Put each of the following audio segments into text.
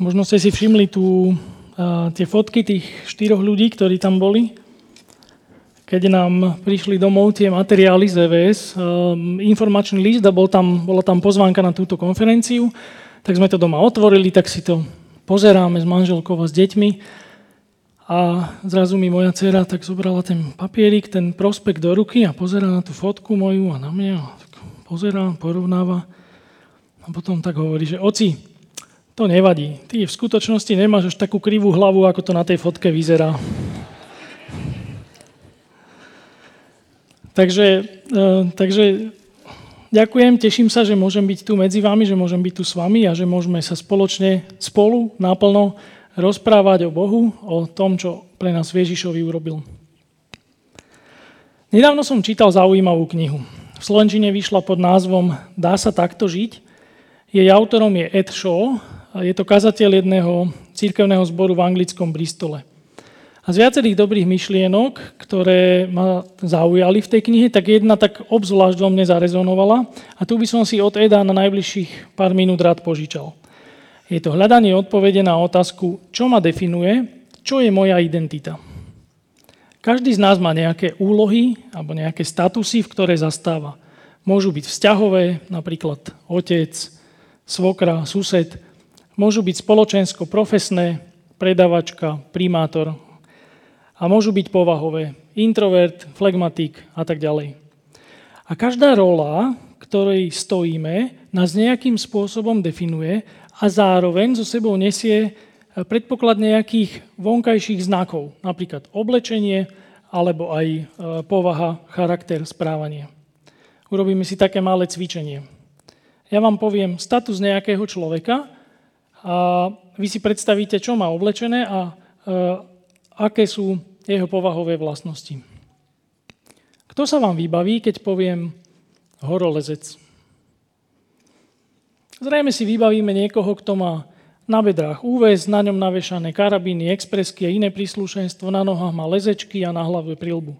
Možno ste si všimli tu tie fotky tých štyroch ľudí, ktorí tam boli. Keď nám prišli domov tie materiály z EVS, informačný list a bol tam, bola tam pozvánka na túto konferenciu, tak sme to doma otvorili, tak si to pozeráme s manželkou a s deťmi. A zrazu mi moja dcera tak zobrala ten papierik, ten prospekt do ruky a pozerá na tú fotku moju a na mňa. Tak porovnáva. A potom tak hovorí, že oci, to nevadí. Ty v skutočnosti nemáš až takú krivú hlavu, ako to na tej fotke vyzerá. Takže, e, takže ďakujem, teším sa, že môžem byť tu medzi vami, že môžem byť tu s vami a že môžeme sa spoločne spolu naplno rozprávať o Bohu, o tom, čo pre nás Ježišovi urobil. Nedávno som čítal zaujímavú knihu. V Slovenčine vyšla pod názvom Dá sa takto žiť. Jej autorom je Ed Shaw je to kazateľ jedného církevného zboru v anglickom Bristole. A z viacerých dobrých myšlienok, ktoré ma zaujali v tej knihe, tak jedna tak obzvlášť vo mne zarezonovala a tu by som si od Eda na najbližších pár minút rád požičal. Je to hľadanie odpovede na otázku, čo ma definuje, čo je moja identita. Každý z nás má nejaké úlohy alebo nejaké statusy, v ktoré zastáva. Môžu byť vzťahové, napríklad otec, svokra, sused, Môžu byť spoločensko-profesné, predavačka, primátor a môžu byť povahové, introvert, flegmatik a tak ďalej. A každá rola, ktorej stojíme, nás nejakým spôsobom definuje a zároveň so sebou nesie predpoklad nejakých vonkajších znakov, napríklad oblečenie alebo aj e, povaha, charakter, správanie. Urobíme si také malé cvičenie. Ja vám poviem status nejakého človeka a vy si predstavíte, čo má oblečené a e, aké sú jeho povahové vlastnosti. Kto sa vám vybaví, keď poviem horolezec? Zrejme si vybavíme niekoho, kto má na bedrách úves, na ňom navešané karabíny, expresky a iné príslušenstvo, na nohách má lezečky a na hlave prilbu.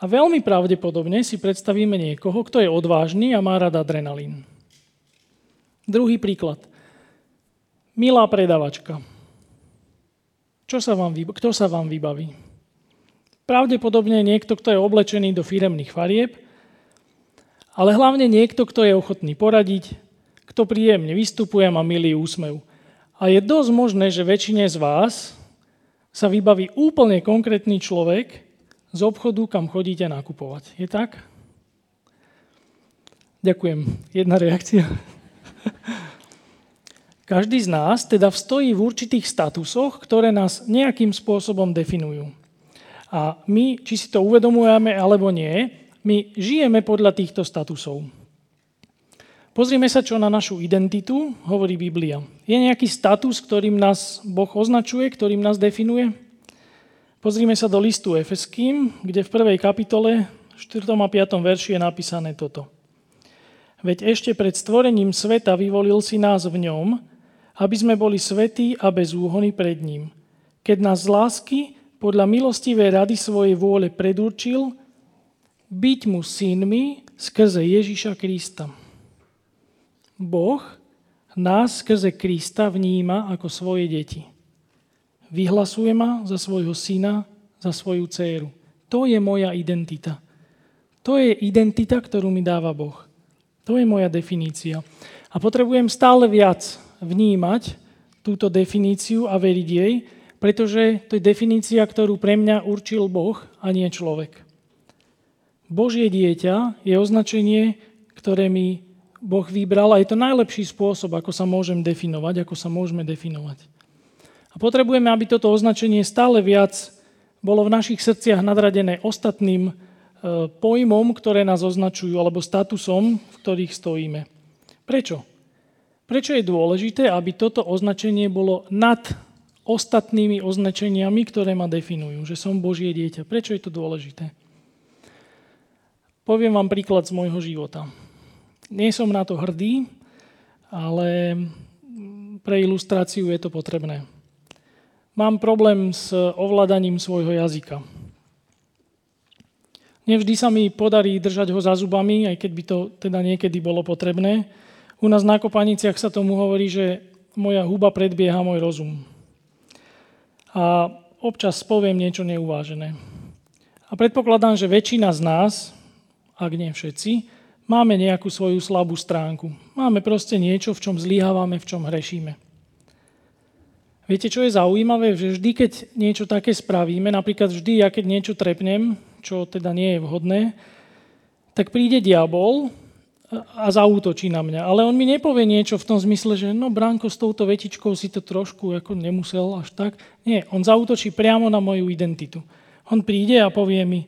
A veľmi pravdepodobne si predstavíme niekoho, kto je odvážny a má rád adrenalín. Druhý príklad. Milá predavačka, čo sa vám, kto sa vám vybaví? Pravdepodobne niekto, kto je oblečený do firemných farieb, ale hlavne niekto, kto je ochotný poradiť, kto príjemne vystupuje a milý úsmev. A je dosť možné, že väčšine z vás sa vybaví úplne konkrétny človek z obchodu, kam chodíte nakupovať. Je tak? Ďakujem. Jedna reakcia. Každý z nás teda vstojí v určitých statusoch, ktoré nás nejakým spôsobom definujú. A my, či si to uvedomujeme alebo nie, my žijeme podľa týchto statusov. Pozrime sa, čo na našu identitu hovorí Biblia. Je nejaký status, ktorým nás Boh označuje, ktorým nás definuje? Pozrime sa do listu Efeským, kde v prvej kapitole, 4. a 5. verši je napísané toto. Veď ešte pred stvorením sveta vyvolil si nás v ňom, aby sme boli svetí a bez úhony pred ním. Keď nás z lásky podľa milostivej rady svojej vôle predurčil byť mu synmi skrze Ježiša Krista. Boh nás skrze Krista vníma ako svoje deti. Vyhlasuje ma za svojho syna, za svoju dceru. To je moja identita. To je identita, ktorú mi dáva Boh. To je moja definícia. A potrebujem stále viac vnímať túto definíciu a veriť jej, pretože to je definícia, ktorú pre mňa určil Boh a nie človek. Božie dieťa je označenie, ktoré mi Boh vybral a je to najlepší spôsob, ako sa môžem definovať, ako sa môžeme definovať. A potrebujeme, aby toto označenie stále viac bolo v našich srdciach nadradené ostatným e, pojmom, ktoré nás označujú, alebo statusom, v ktorých stojíme. Prečo? Prečo je dôležité, aby toto označenie bolo nad ostatnými označeniami, ktoré ma definujú, že som Božie dieťa? Prečo je to dôležité? Poviem vám príklad z môjho života. Nie som na to hrdý, ale pre ilustráciu je to potrebné. Mám problém s ovládaním svojho jazyka. Nevždy sa mi podarí držať ho za zubami, aj keď by to teda niekedy bolo potrebné. U nás na Kopaniciach sa tomu hovorí, že moja huba predbieha môj rozum. A občas poviem niečo neuvážené. A predpokladám, že väčšina z nás, ak nie všetci, máme nejakú svoju slabú stránku. Máme proste niečo, v čom zlyhávame, v čom hrešíme. Viete, čo je zaujímavé? Že vždy, keď niečo také spravíme, napríklad vždy, ja keď niečo trepnem, čo teda nie je vhodné, tak príde diabol a zautočí na mňa. Ale on mi nepovie niečo v tom zmysle, že no Bránko, s touto vetičkou si to trošku ako nemusel až tak. Nie, on zautočí priamo na moju identitu. On príde a povie mi,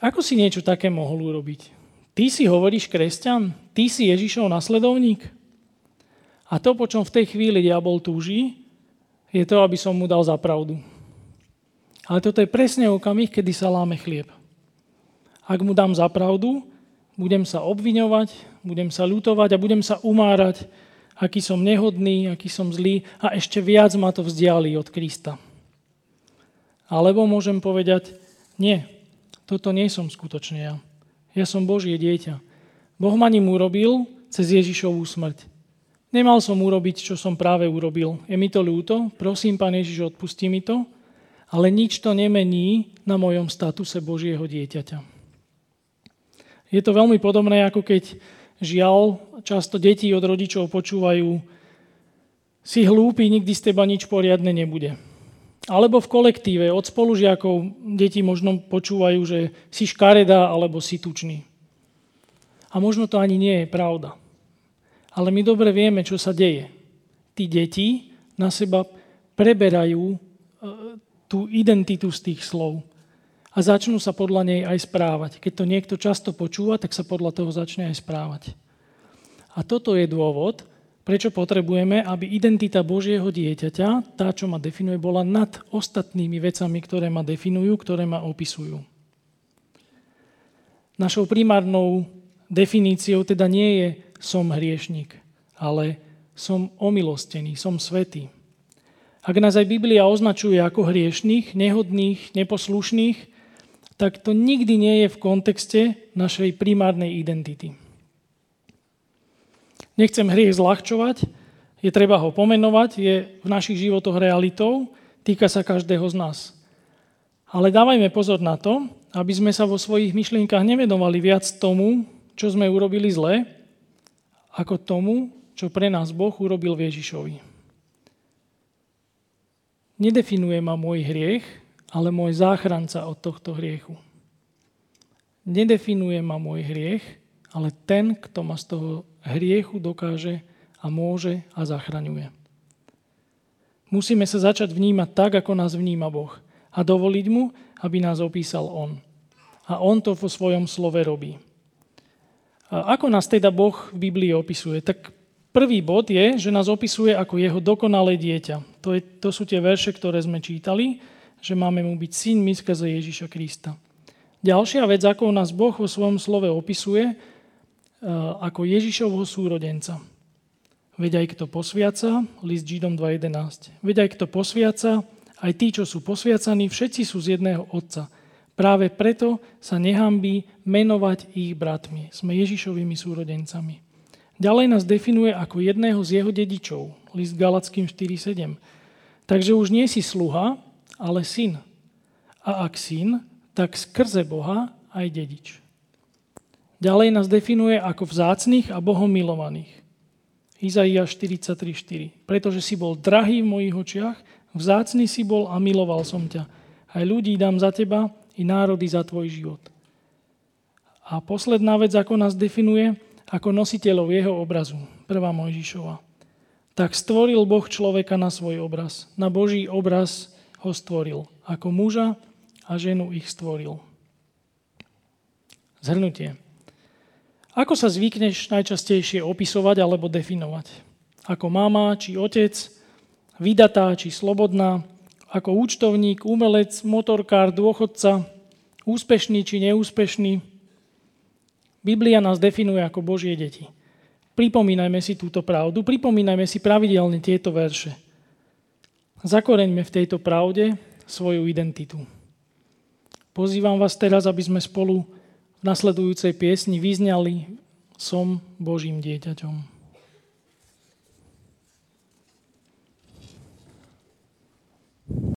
ako si niečo také mohol urobiť? Ty si hovoríš kresťan? Ty si Ježišov nasledovník? A to, po čom v tej chvíli diabol túži, je to, aby som mu dal za pravdu. Ale toto je presne okamih, kedy sa láme chlieb. Ak mu dám za pravdu, budem sa obviňovať, budem sa ľutovať a budem sa umárať, aký som nehodný, aký som zlý a ešte viac ma to vzdiali od Krista. Alebo môžem povedať, nie, toto nie som skutočne ja. Ja som Božie dieťa. Boh ma ním urobil cez Ježišovú smrť. Nemal som urobiť, čo som práve urobil. Je mi to ľúto, prosím, Pán Ježiš, odpustí mi to, ale nič to nemení na mojom statuse Božieho dieťaťa. Je to veľmi podobné, ako keď žiaľ často deti od rodičov počúvajú si hlúpy, nikdy z teba nič poriadne nebude. Alebo v kolektíve od spolužiakov deti možno počúvajú, že si škareda alebo si tučný. A možno to ani nie je pravda. Ale my dobre vieme, čo sa deje. Tí deti na seba preberajú e, tú identitu z tých slov a začnú sa podľa nej aj správať. Keď to niekto často počúva, tak sa podľa toho začne aj správať. A toto je dôvod, prečo potrebujeme, aby identita Božieho dieťaťa, tá, čo ma definuje, bola nad ostatnými vecami, ktoré ma definujú, ktoré ma opisujú. Našou primárnou definíciou teda nie je som hriešnik, ale som omilostený, som svetý. Ak nás aj Biblia označuje ako hriešných, nehodných, neposlušných, tak to nikdy nie je v kontexte našej primárnej identity. Nechcem hriech zľahčovať, je treba ho pomenovať, je v našich životoch realitou, týka sa každého z nás. Ale dávajme pozor na to, aby sme sa vo svojich myšlienkach nevedovali viac tomu, čo sme urobili zle, ako tomu, čo pre nás Boh urobil Ježišovi. Nedefinuje ma môj hriech, ale môj záchranca od tohto hriechu. Nedefinuje ma môj hriech, ale ten, kto ma z toho hriechu dokáže a môže a zachraňuje. Musíme sa začať vnímať tak, ako nás vníma Boh a dovoliť mu, aby nás opísal On. A On to vo svojom slove robí. A ako nás teda Boh v Biblii opisuje? Tak prvý bod je, že nás opisuje ako jeho dokonalé dieťa. To, je, to sú tie verše, ktoré sme čítali že máme mu byť synmi skrze Ježiša Krista. Ďalšia vec, ako nás Boh vo svojom slove opisuje, e, ako Ježišovho súrodenca. Veď aj kto posviaca, list Židom 2.11. Veď aj kto posviaca, aj tí, čo sú posviacaní, všetci sú z jedného Otca. Práve preto sa nehambí menovať ich bratmi. Sme Ježišovými súrodencami. Ďalej nás definuje ako jedného z jeho dedičov. List Galackým 4.7. Takže už nie si sluha, ale syn. A ak syn, tak skrze Boha aj dedič. Ďalej nás definuje ako vzácných a Bohom milovaných. Izaiáš 43.4. Pretože si bol drahý v mojich očiach, vzácný si bol a miloval som ťa. Aj ľudí dám za teba i národy za tvoj život. A posledná vec, ako nás definuje, ako nositeľov jeho obrazu. Prvá Mojžišova. Tak stvoril Boh človeka na svoj obraz. Na Boží obraz ho stvoril. Ako muža a ženu ich stvoril. Zhrnutie. Ako sa zvykneš najčastejšie opisovať alebo definovať? Ako mama či otec, vydatá či slobodná, ako účtovník, umelec, motorkár, dôchodca, úspešný či neúspešný. Biblia nás definuje ako Božie deti. Pripomínajme si túto pravdu, pripomínajme si pravidelne tieto verše. Zakoreňme v tejto pravde svoju identitu. Pozývam vás teraz, aby sme spolu v nasledujúcej piesni vyznali Som Božím dieťaťom.